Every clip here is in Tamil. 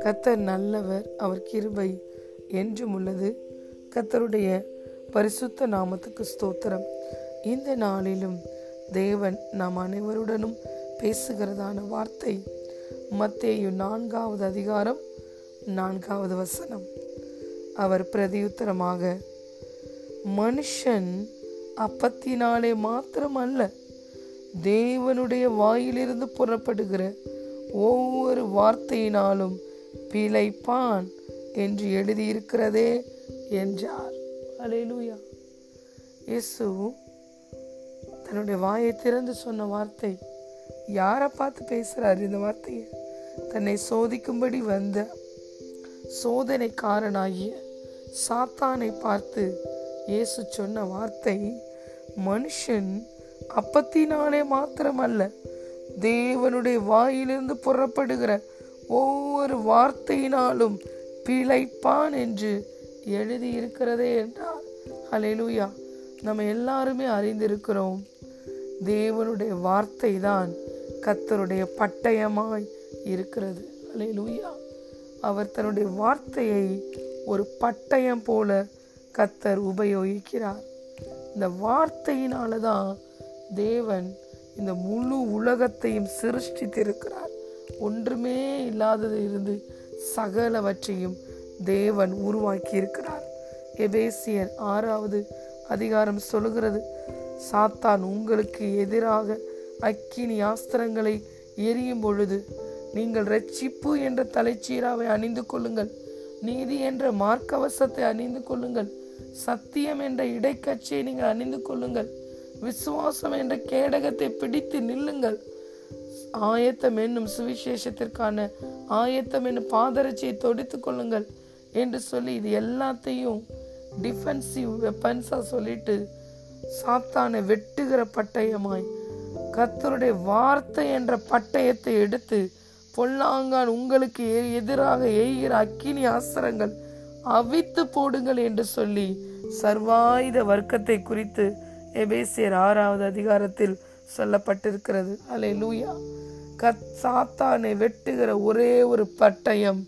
கத்தர் நல்லவர் அவர் கிருபை என்றும் உள்ளது. கத்தருடைய பரிசுத்த நாமத்துக்கு ஸ்தோத்திரம். இந்த நாளிலும் தேவன் நாம் அனைவருடனும் பேசுகிறதான வார்த்தை மத்தேயு நான்காவது அதிகாரம் நான்காவது வசனம். அவர் பிரதியுத்தரமாக மனுஷன் அப்பத்தினாலே மாத்திரமல்ல தேவனுடைய வாயிலிருந்து புறப்படுகிற ஒவ்வொரு வார்த்தையினாலும் பிழைப்பான் என்று எழுதியிருக்கிறதே என்றார். அலையலூயா இயேசு தன்னுடைய வாயை திறந்து சொன்ன வார்த்தை யாரை பார்த்து பேசுகிறாரு இந்த வார்த்தையை? தன்னை சோதிக்கும்படி வந்த சோதனைக்காரனாகிய சாத்தானை பார்த்து இயேசு சொன்ன வார்த்தை மனுஷன் அப்பத்தினாலே மாத்திரமல்ல. தேவனுடைய வாயிலிருந்து புறப்படுகிற ஒவ்வொரு வார்த்தையினாலும் பிழைப்பான் என்று எழுதி இருக்கிறதே என்றால் அலையிலூயா நம்ம எல்லாருமே அறிந்திருக்கிறோம். தேவனுடைய வார்த்தை தான் கத்தருடைய பட்டயமாய் இருக்கிறது. அலையலூயா அவர் தன்னுடைய வார்த்தையை ஒரு பட்டயம் போல கத்தர் உபயோகிக்கிறார். இந்த வார்த்தையினால தான் தேவன் இந்த முழு உலகத்தையும் சிருஷ்டித்திருக்கிறார். ஒன்றுமே இல்லாதது இருந்து சகலவற்றையும் தேவன் உருவாக்கி இருக்கிறார் எபேசியர் ஆறாவது அதிகாரம் சொல்லுகிறது சாத்தான் உங்களுக்கு எதிராக அக்கினி ஆஸ்திரங்களை எரியும் பொழுது நீங்கள் ரட்சிப்பு என்ற தலைச்சீராவை அணிந்து கொள்ளுங்கள் நீதி என்ற மார்க்கவசத்தை அணிந்து கொள்ளுங்கள் சத்தியம் என்ற இடைக்கட்சியை நீங்கள் அணிந்து கொள்ளுங்கள். விசுவாசம் என்ற கேடகத்தை பிடித்து நில்லுங்கள். ஆயத்தம் என்னும் சுவிசேஷத்திற்கான ஆயத்தம் என்னும் பாதரட்சியை தொடித்து கொள்ளுங்கள் என்று சொல்லி இது எல்லாத்தையும் டிஃபென்சிவ் வெப்பன்ஸாக சொல்லிட்டு சாத்தானை வெட்டுகிற பட்டயமாய் கத்தருடைய வார்த்தை என்ற பட்டயத்தை எடுத்து பொல்லாங்கான் உங்களுக்கு எதிராக எய்கிற அக்கினி ஆசரங்கள் அவித்து போடுங்கள் என்று சொல்லி சர்வாயுத வர்க்கத்தை குறித்து எபேசியர் ஆறாவது அதிகாரத்தில் சொல்லப்பட்டிருக்கிறது. அலை லூயா கத் சாத்தானை வெட்டுகிற ஒரே ஒரு பட்டயம்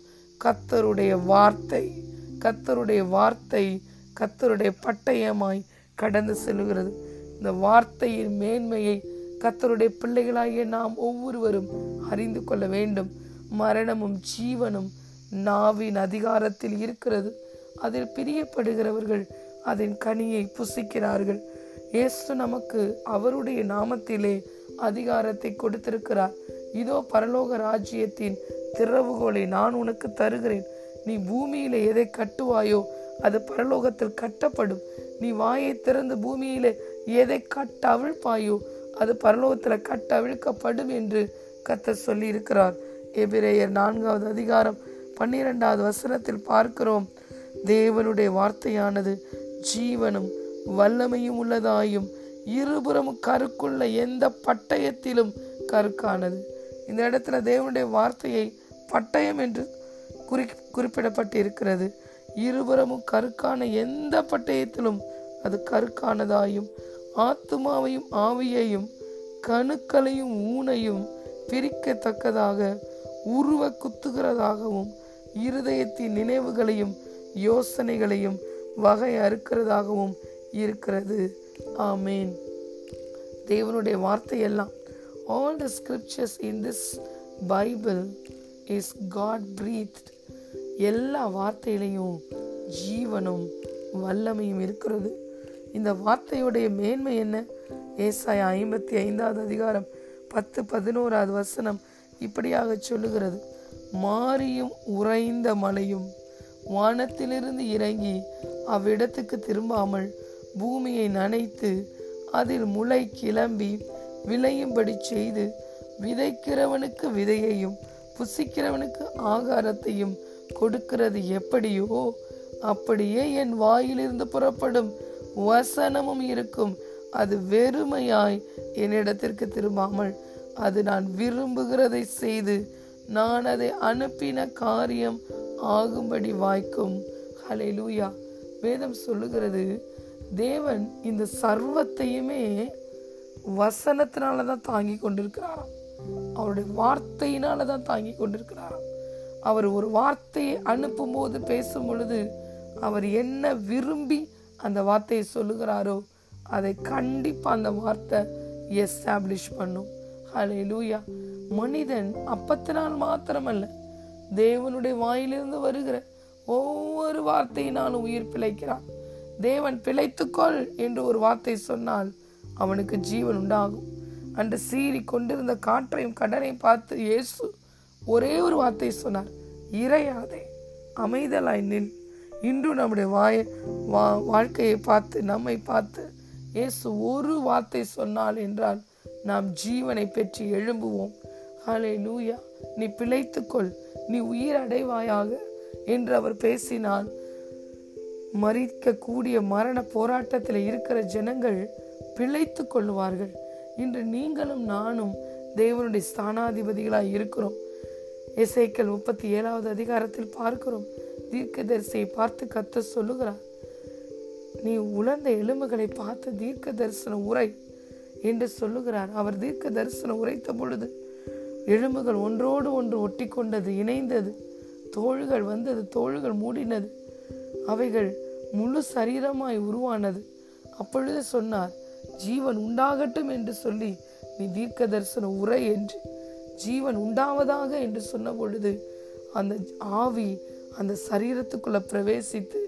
கத்தருடைய வார்த்தை. கத்தருடைய வார்த்தை கத்தருடைய பட்டயமாய் கடந்து செல்கிறது இந்த வார்த்தையின் மேன்மையை கத்தருடைய பிள்ளைகளாகிய நாம் ஒவ்வொருவரும் அறிந்து கொள்ள வேண்டும். மரணமும் ஜீவனும் நாவின் அதிகாரத்தில் இருக்கிறது. அதில் பிரியப்படுகிறவர்கள் அதன் கனியை புசிக்கிறார்கள். இயேசு நமக்கு அவருடைய நாமத்திலே அதிகாரத்தை கொடுத்திருக்கிறார். இதோ பரலோக ராஜ்யத்தின் திறவுகோலை நான் உனக்கு தருகிறேன். நீ பூமியில எதை கட்டுவாயோ அது பரலோகத்தில் கட்டப்படும். நீ வாயை திறந்து பூமியில எதை கட்ட அவிழ்ப்பாயோ அது பரலோகத்தில் கட்ட அவிழ்க்கப்படும் என்று கத்த சொல்லி இருக்கிறார் எபிரேயர் நான்காவது அதிகாரம் பன்னிரெண்டாவது வசனத்தில் பார்க்கிறோம். தேவனுடைய வார்த்தையானது ஜீவனும் வல்லமையும் உள்ளதாயும் இருபுறமும் கருக்குள்ள எந்த பட்டயத்திலும் கருக்கானது. இந்த இடத்துல தேவனுடைய வார்த்தையை பட்டயம் என்று குறி குறிப்பிடப்பட்டு இருக்கிறது இருபுறமும் கருக்கான எந்த பட்டயத்திலும் அது கருக்கானதாயும் ஆத்துமாவையும் ஆவியையும் கணுக்களையும் ஊனையும் பிரிக்கத்தக்கதாக உருவ குத்துகிறதாகவும் இருதயத்தின் நினைவுகளையும் யோசனைகளையும் வகை அறுக்கிறதாகவும் இருக்கிறது. ஆமேன். தேவனுடைய வார்த்தையெல்லாம் all the scriptures in this Bible is God breathed எல்லா வார்த்தையிலையும் ஜீவனும் வல்லமையும் இருக்கிறது. இந்த வார்த்தையுடைய மேன்மை என்ன? ஏசாய ஐம்பத்தி ஐந்தாவது அதிகாரம் பத்து பதினோராவது வசனம் இப்படியாக சொல்லுகிறது. மாறியும் உறைந்த மலையும் வானத்திலிருந்து இறங்கி அவ்விடத்துக்கு திரும்பாமல் பூமியை நனைத்து அதில் முளை கிளம்பி விளையும்படி செய்து விதைக்கிறவனுக்கு விதையையும் புசிக்கிறவனுக்கு ஆகாரத்தையும் கொடுக்கிறது எப்படியோ அப்படியே என் வாயிலிருந்து புறப்படும் வசனமும் இருக்கும். அது வெறுமையாய் என்னிடத்திற்கு திரும்பாமல் அது நான் விரும்புகிறதை செய்து நான் அதை அனுப்பின காரியம் ஆகும்படி வாய்க்கும். ஹலே லூயா வேதம் சொல்லுகிறது தேவன் இந்த சர்வத்தையுமே வசனத்தினால தான் தாங்கி கொண்டிருக்கிறாராம் அவருடைய வார்த்தையினால தான் தாங்கி கொண்டிருக்கிறாராம் அவர் ஒரு வார்த்தையை அனுப்பும் போது பேசும் பொழுது அவர் என்ன விரும்பி அந்த வார்த்தையை சொல்லுகிறாரோ அதை கண்டிப்பாக அந்த வார்த்தை எஸ்டாப்ளிஷ் பண்ணும். ஹலே லூயா மனிதன் அப்பத்தினால் மாத்திரமல்ல தேவனுடைய வாயிலிருந்து வருகிற ஒவ்வொரு வார்த்தையினாலும் உயிர் பிழைக்கிறான். தேவன் பிழைத்துக்கொள் என்று ஒரு வார்த்தை சொன்னால் அவனுக்கு ஜீவன் உண்டாகும். அன்று சீறி கொண்டிருந்த காற்றையும் கடனையும் பார்த்து இயேசு ஒரே ஒரு வார்த்தை சொன்னார் இறையாதே அமைதலாய் நில். இன்று நம்முடைய வாய வா வாழ்க்கையை பார்த்து நம்மை பார்த்து இயேசு ஒரு வார்த்தை சொன்னால் என்றால் நாம் ஜீவனை பெற்று எழும்புவோம். ஹலே லூயா நீ பிழைத்துக்கொள் நீ உயிர் அடைவாயாக என்று அவர் பேசினால் மறிக்கக்கூடிய மரண போராட்டத்தில் இருக்கிற ஜனங்கள் பிழைத்து கொள்ளுவார்கள். இன்று நீங்களும் நானும் தேவனுடைய ஸ்தானாதிபதிகளாய் இருக்கிறோம். இசைக்கள் முப்பத்தி ஏழாவது அதிகாரத்தில் பார்க்கிறோம். தீர்க்கதரிசியை பார்த்து கத்த சொல்லுகிறார் நீ உலர்ந்த எலும்புகளை பார்த்து தீர்க்க தரிசன உரை என்று சொல்லுகிறார். அவர் தீர்க்க தரிசனம் உரைத்த பொழுது எலும்புகள் ஒன்றோடு ஒன்று ஒட்டி கொண்டது இணைந்தது தோள்கள் வந்தது தோள்கள் மூடினது. அவைகள் முழு சரீரமாய் உருவானது. அப்பொழுது சொன்னார் ஜீவன் உண்டாகட்டும் என்று சொல்லி நீ தீர்க்க தரிசன உரை என்று. ஜீவன் உண்டாவதாக என்று சொன்ன பொழுது அந்த ஆவி அந்த சரீரத்துக்குள்ள பிரவேசித்து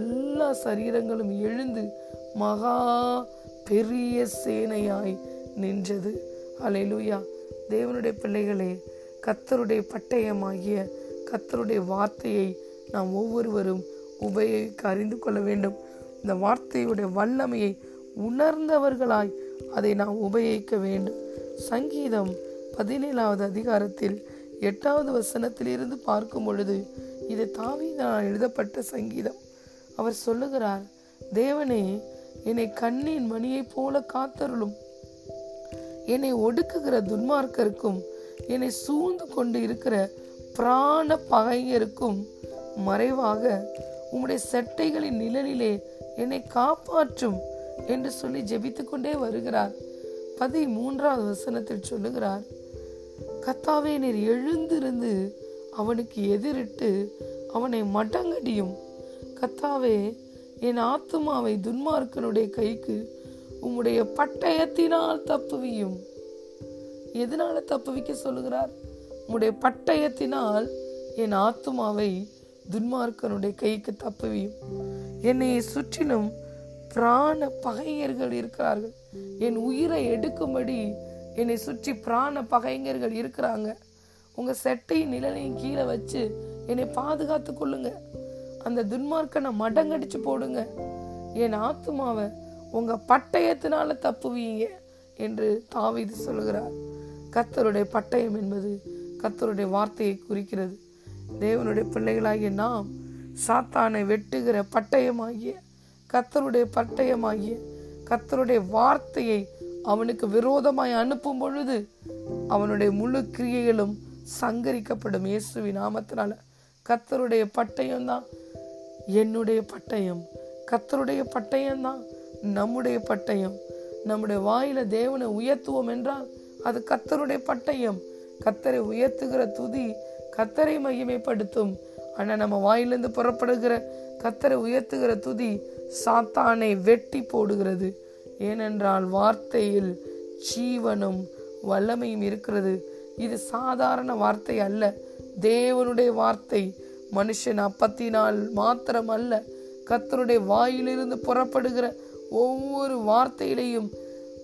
எல்லா சரீரங்களும் எழுந்து மகா பெரிய சேனையாய் நின்றது. அலையிலுயா தேவனுடைய பிள்ளைகளே கத்தருடைய பட்டயமாகிய கத்தருடைய வார்த்தையை நாம் ஒவ்வொருவரும் உபயோகிக்க அறிந்து கொள்ள வேண்டும். இந்த வார்த்தையுடைய வல்லமையை உணர்ந்தவர்களாய் அதை நாம் உபயோகிக்க வேண்டும். சங்கீதம் பதினேழாவது அதிகாரத்தில் எட்டாவது வசனத்திலிருந்து பார்க்கும் பொழுது இது தாவீதான் எழுதப்பட்ட சங்கீதம். அவர் சொல்லுகிறார் தேவனே என்னை கண்ணின் மணியைப் போல காத்தருளும். என்னை ஒடுக்குகிற துன்மார்க்கருக்கும் என்னை சூழ்ந்து கொண்டு இருக்கிற பிராண பகைஞருக்கும் மறைவாக உம்முடைய செட்டைகளின் நிழலிலே என்னை காப்பாற்றும் என்று சொல்லி ஜெபித்துக்கொண்டே வருகிறார். பதி மூன்றாவது வசனத்தில் சொல்லுகிறார் கத்தாவே நீர் எழுந்திருந்து அவனுக்கு எதிரிட்டு அவனை மடங்கடியும். கத்தாவே என் ஆத்துமாவை துன்மார்க்கனுடைய கைக்கு உம்முடைய பட்டயத்தினால் தப்புவியும். எதனால தப்புவிக்க சொல்லுகிறார்? உம்முடைய பட்டயத்தினால் என் ஆத்துமாவை துன்மார்க்கனுடைய கைக்கு தப்புவியும். என்னை சுற்றிலும் பிராண பகைஞர்கள் இருக்கிறார்கள். என் உயிரை எடுக்கும்படி என்னை சுற்றி பிராண பகைஞர்கள் இருக்கிறாங்க. உங்க செட்டையும் நிழலையும் கீழே வச்சு என்னை பாதுகாத்து கொள்ளுங்க. அந்த துன்மார்க்கனை மடங்கடிச்சு போடுங்க. என் ஆத்துமாவை உங்க பட்டயத்தினால தப்புவீங்க என்று தாவீது சொல்லுகிறார். கத்தருடைய பட்டயம் என்பது கத்தருடைய வார்த்தையை குறிக்கிறது. தேவனுடைய பிள்ளைகளாகிய நாம் சாத்தானை வெட்டுகிற பட்டயமாகிய கத்தருடைய பட்டயமாகிய கத்தருடைய வார்த்தையை அவனுக்கு விரோதமாய் அனுப்பும் பொழுது அவனுடைய முழு கிரியைகளும் சங்கரிக்கப்படும் இயேசுவி நாமத்தினால. கத்தருடைய பட்டயம்தான் என்னுடைய பட்டயம். கத்தருடைய பட்டயம்தான் நம்முடைய பட்டயம். நம்முடைய வாயில தேவனை உயர்த்துவோம் என்றால் அது கத்தருடைய பட்டயம். கத்தரை உயர்த்துகிற துதி கத்தரை மகிமைப்படுத்தும். ஆனால் நம்ம வாயிலிருந்து புறப்படுகிற கத்தரை உயர்த்துகிற துதி சாத்தானை வெட்டி போடுகிறது. ஏனென்றால் வார்த்தையில் ஜீவனும் வல்லமையும் இருக்கிறது. இது சாதாரண வார்த்தை அல்ல. தேவனுடைய வார்த்தை மனுஷன் அப்பத்தினால் மாத்திரம் அல்ல கத்தருடைய வாயிலிருந்து புறப்படுகிற ஒவ்வொரு வார்த்தையிலையும்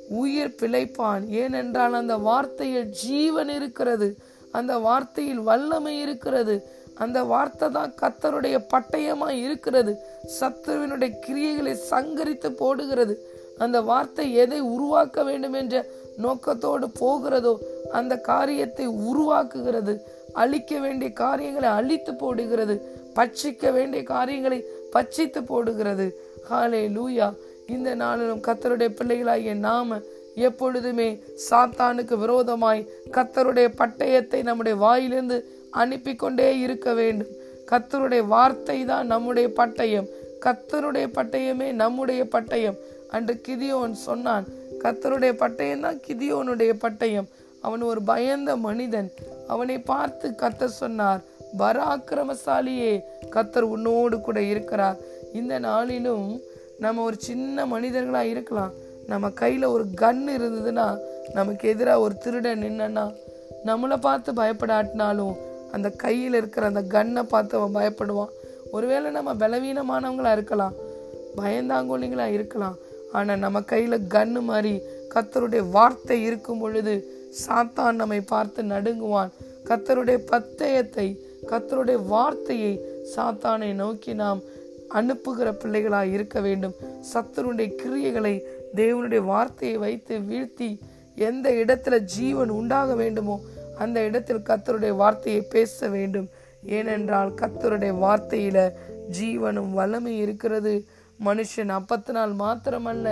உயிர் பிழைப்பான். ஏனென்றால் அந்த வார்த்தையில் ஜீவன் இருக்கிறது. அந்த வார்த்தையில் வல்லமை இருக்கிறது. அந்த வார்த்தை தான் கத்தருடைய பட்டயமாய் இருக்கிறது. சத்துருவினுடைய கிரியைகளை சங்கரித்து போடுகிறது. அந்த வார்த்தை எதை உருவாக்க வேண்டும் என்ற நோக்கத்தோடு போகிறதோ அந்த காரியத்தை உருவாக்குகிறது. அழிக்க வேண்டிய காரியங்களை அழித்து போடுகிறது. பட்சிக்க வேண்டிய காரியங்களை பட்சித்து போடுகிறது. ஹாலே லூயா இந்த நாளிலும் கத்தருடைய பிள்ளைகளாகிய நாம எப்பொழுதுமே சாத்தானுக்கு விரோதமாய் கத்தருடைய பட்டயத்தை நம்முடைய வாயிலிருந்து அனுப்பி கொண்டே இருக்க வேண்டும். கத்தருடைய வார்த்தை தான் நம்முடைய பட்டயம். கத்தருடைய பட்டயமே நம்முடைய பட்டயம். அன்று கிதியோன் சொன்னான் கத்தருடைய பட்டயம் தான் கிதியோனுடைய பட்டயம். அவன் ஒரு பயந்த மனிதன். அவனை பார்த்து கத்தர் சொன்னார் பராக்கிரமசாலியே கத்தர் உன்னோடு கூட இருக்கிறார். இந்த நாளிலும் நம்ம ஒரு சின்ன மனிதர்களா இருக்கலாம். நம்ம கையில் ஒரு கன் இருந்ததுன்னா நமக்கு எதிராக ஒரு திருடன் நின்னா நம்மளை பார்த்து பயப்படாட்டினாலும் அந்த கையில் இருக்கிற அந்த கன்னை பார்த்து அவன் பயப்படுவான். ஒருவேளை நம்ம பலவீனமானவங்களாக இருக்கலாம். பயந்தாங்கோலிங்களாக இருக்கலாம். ஆனால் நம்ம கையில் கன்னு மாதிரி கத்தருடைய வார்த்தை இருக்கும் பொழுது சாத்தான் நம்மை பார்த்து நடுங்குவான். கத்தருடைய பத்தயத்தை கத்தருடைய வார்த்தையை சாத்தானை நோக்கி நாம் அனுப்புகிற பிள்ளைகளாக இருக்க வேண்டும். சத்தருடைய கிரியைகளை தேவனுடைய வார்த்தையை வைத்து வீழ்த்தி எந்த இடத்துல ஜீவன் உண்டாக வேண்டுமோ அந்த இடத்தில் கத்தருடைய வார்த்தையை பேச வேண்டும். ஏனென்றால் கத்தருடைய வார்த்தையில ஜீவனும் வல்லமை இருக்கிறது. மனுஷன் அப்பத்தினால் மாத்திரமல்ல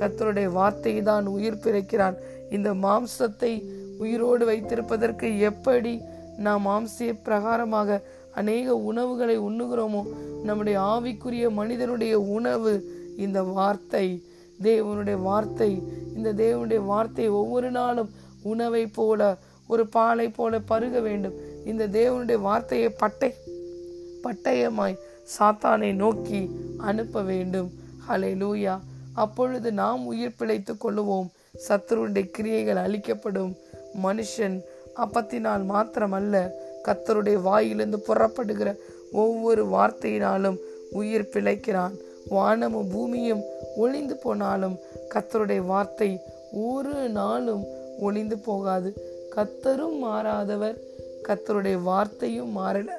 கத்தருடைய வார்த்தை தான் உயிர் பிறக்கிறான். இந்த மாம்சத்தை உயிரோடு வைத்திருப்பதற்கு எப்படி நாம் மாம்சிய பிரகாரமாக அநேக உணவுகளை உண்ணுகிறோமோ நம்முடைய ஆவிக்குரிய மனிதனுடைய உணவு இந்த வார்த்தை தேவனுடைய வார்த்தை இந்த தேவனுடைய வார்த்தை ஒவ்வொரு நாளும் உணவை போல ஒரு பாலை போல பருக வேண்டும். இந்த தேவனுடைய வார்த்தையை பட்டை பட்டயமாய் சாத்தானை நோக்கி அனுப்ப வேண்டும். ஹலே லூயா அப்பொழுது நாம் உயிர் பிழைத்துக் கொள்ளுவோம். சத்துருடைய கிரியைகள் அழிக்கப்படும். மனுஷன் அப்பத்தினால் மாத்திரமல்ல கத்தருடைய வாயிலிருந்து புறப்படுகிற ஒவ்வொரு வார்த்தையினாலும் உயிர் பிழைக்கிறான். வானமும் பூமியும் ஒளிந்து போனாலும் கத்தருடைய வார்த்தை ஒரு நாளும் ஒளிந்து போகாது. கத்தரும் மாறாதவர். கத்தருடைய வார்த்தையும் மாறல.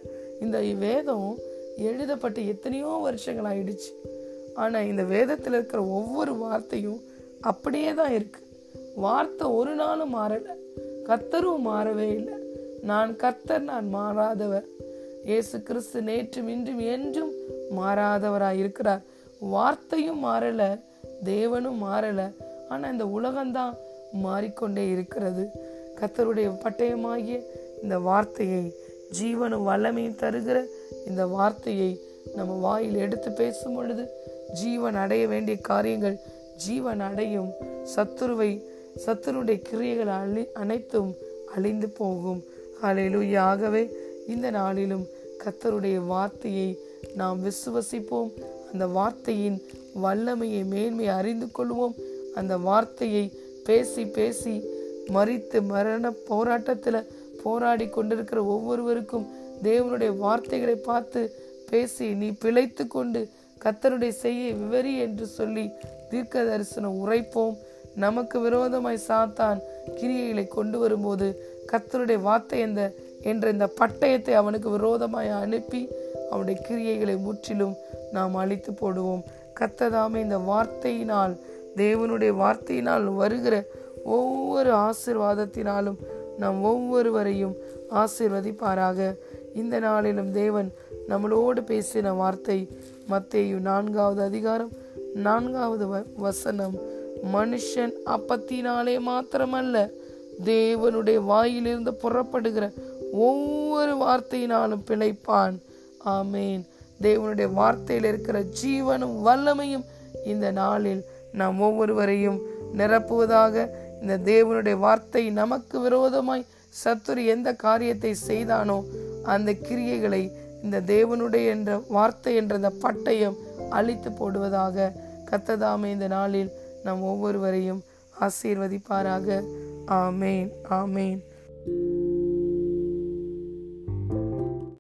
இந்த வேதம் எழுதப்பட்டு எத்தனையோ வருஷங்கள் ஆயிடுச்சு ஆனால் இந்த வேதத்தில் இருக்கிற ஒவ்வொரு வார்த்தையும் அப்படியே தான் இருக்கு. வார்த்தை ஒரு நாளும் மாறலை. கத்தரும் மாறவே இல்லை. நான் கர்த்தர் நான் மாறாதவர். இயேசு கிறிஸ்து நேற்றும் இன்றும் என்றும் மாறாதவராய் இருக்கிறார் வார்த்தையும் மாறலை தேவனும் மாறலை. ஆனால் இந்த உலகம்தான் மாறிக்கொண்டே இருக்கிறது. கத்தருடைய பட்டயமாகிய இந்த வார்த்தையை ஜீவனும் வல்லமையும் தருகிற இந்த வார்த்தையை நம்ம வாயில் எடுத்து பேசும் பொழுது ஜீவன் அடைய வேண்டிய காரியங்கள் ஜீவன் அடையும் சத்துருவை சத்துருடைய கிரியைகள் அழி அனைத்தும் அழிந்து போகும். அலையிலுயாகவே ஆகவே இந்த நாளிலும் கத்தருடைய வார்த்தையை நாம் விசுவசிப்போம். அந்த வார்த்தையின் வல்லமையை மேன்மையை அறிந்து கொள்வோம். அந்த வார்த்தையை பேசி பேசி மறித்து மரண போராட்டத்தில் போராடி கொண்டிருக்கிற ஒவ்வொருவருக்கும் தேவனுடைய வார்த்தைகளை பார்த்து பேசி நீ பிழைத்து கொண்டு கத்தருடைய செய்ய விவரி என்று சொல்லி தீர்க்க தரிசனம் உரைப்போம். நமக்கு விரோதமாய் சாத்தான் கிரியைகளை கொண்டு வரும்போது கத்தருடைய வார்த்தை என்ற என்ற இந்த பட்டயத்தை அவனுக்கு விரோதமாய் அனுப்பி அவனுடைய கிரியைகளை முற்றிலும் நாம் அழித்து போடுவோம். கத்ததாமே இந்த வார்த்தையினால் தேவனுடைய வார்த்தையினால் வருகிற ஒவ்வொரு ஆசிர்வாதத்தினாலும் நாம் ஒவ்வொருவரையும் ஆசிர்வதிப்பாராக. இந்த நாளிலும் தேவன் நம்மளோடு பேசின வார்த்தை மத்தேயு நான்காவது அதிகாரம் நான்காவது வ- வசனம். மனுஷன் அப்பத்தினாலே மாத்திரமல்ல தேவனுடைய வாயிலிருந்து புறப்படுகிற ஒவ்வொரு வார்த்தையினாலும் பிழைப்பான். ஆமேன். தேவனுடைய வார்த்தையில் இருக்கிற ஜீவனும் வல்லமையும் இந்த நாளில் நாம் ஒவ்வொருவரையும் நிரப்புவதாக இந்த தேவனுடைய வார்த்தை நமக்கு விரோதமாய் சத்துரு எந்த காரியத்தை செய்தானோ அந்த கிரியைகளை இந்த தேவனுடைய என்ற வார்த்தை என்ற இந்த பட்டயம் அழித்து போடுவதாக கத்ததாமே இந்த நாளில் நாம் ஒவ்வொருவரையும் ஆசீர்வதிப்பாராக. ஆமேன் ஆமேன்.